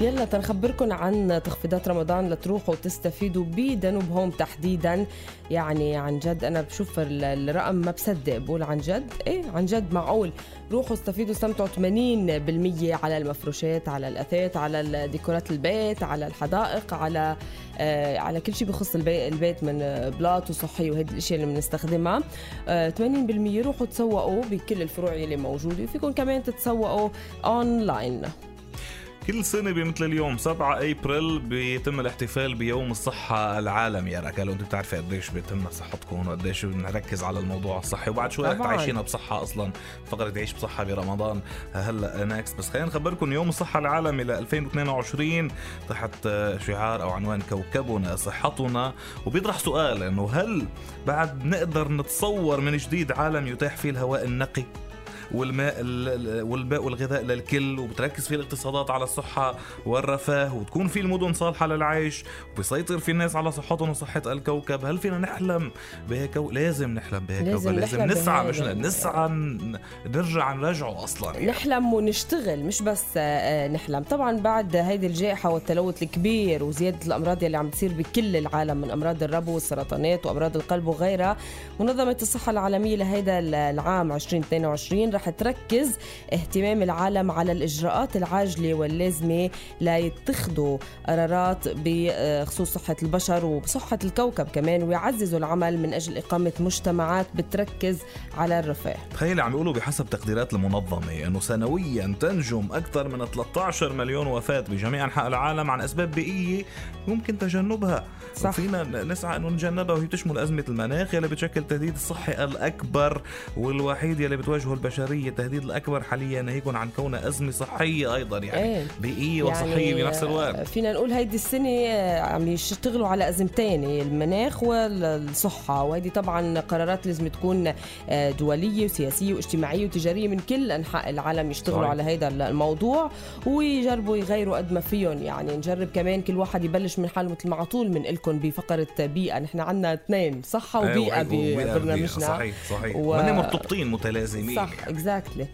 يلا تنخبركم عن تخفيضات رمضان لتروحوا وتستفيدوا بدنوب هوم تحديدا. يعني عن جد أنا بشوف الرقم ما بصدق. بقول عن جد؟ إيه عن جد معقول. روحوا استفيدوا استمتعوا 80% على المفروشات على الأثاث على ديكورات البيت على الحدائق على آه على كل شيء بخص البيت من بلاط وصحي وهذه الأشياء اللي بنستخدمها. آه 80% روحوا تسوقوا بكل الفروع اللي موجودة. وفيكم كمان تتسوقوا اونلاين كل سنة بمثل اليوم 7 أبريل بيتم الاحتفال بيوم الصحة العالمي. يا ركال وانت بتعرفي قديش بيتم صحتكم وقديش بنركز على الموضوع الصحي. وبعد شوي رح عايشينها بصحة أصلا فقرة تعيش بصحة برمضان. هلا نكست بس خلينا نخبركم يوم الصحة العالمي ل 2022 تحت شعار أو عنوان كوكبنا صحتنا. وبيطرح سؤال إنه هل بعد نقدر نتصور من جديد عالم يتاح فيه الهواء النقي؟ والماء والماء والغذاء للكل وبتركز فيه الاقتصادات على الصحة والرفاه وتكون في المدن صالحة للعيش وبيسيطر في الناس على صحتهم وصحة الكوكب. هل فينا نحلم بهيك لازم نحلم بهيك لازم, لازم نسعى مش نسعى نرجع نرجعه أصلا يعني. نحلم ونشتغل مش بس آه، نحلم. طبعا بعد هيدي الجائحة والتلوث الكبير وزيادة الأمراض اللي عم تصير بكل العالم من أمراض الربو والسرطانات وأمراض القلب وغيرها منظمة الصحة العالمية لهذا العام 2022 رح تركز اهتمام العالم على الإجراءات العاجلة واللازمة ليتخذوا قرارات بخصوص صحة البشر وبصحة الكوكب كمان ويعززوا العمل من أجل إقامة مجتمعات بتركز على الرفاه. تخيل عم يقولوا بحسب تقديرات المنظمة أنه سنويا تنجم أكثر من 13 مليون وفاة بجميع أنحاء العالم عن أسباب بيئية يمكن تجنبها. صح. وفينا نسعى أنه نتجنبها وهي تشمل أزمة المناخ اللي بتشكل تهديد الصحي الأكبر والوحيد يلي بتواجهه البشرية. البشريه التهديد الأكبر حاليا ناهيك عن كونها أزمة صحية أيضا يعني إيه. بيئية وصحية يعني بنفس الوقت. فينا نقول هيدي السنة عم يشتغلوا على ازمتين المناخ والصحة. وهذه طبعا قرارات لازم تكون آه، دولية وسياسية واجتماعية وتجارية من كل أنحاء العالم يشتغلوا صحيح. على هذا الموضوع ويجربوا يغيروا قد ما فيهم. يعني نجرب كمان كل واحد يبلش من حاله مثل ما على طول بنقلكم بفقرة بيئة. نحن عندنا اثنين صحة وبيئة ببرنامجنا. صحيح صحيح. و... مرتبطين متلازمين صح Exactly.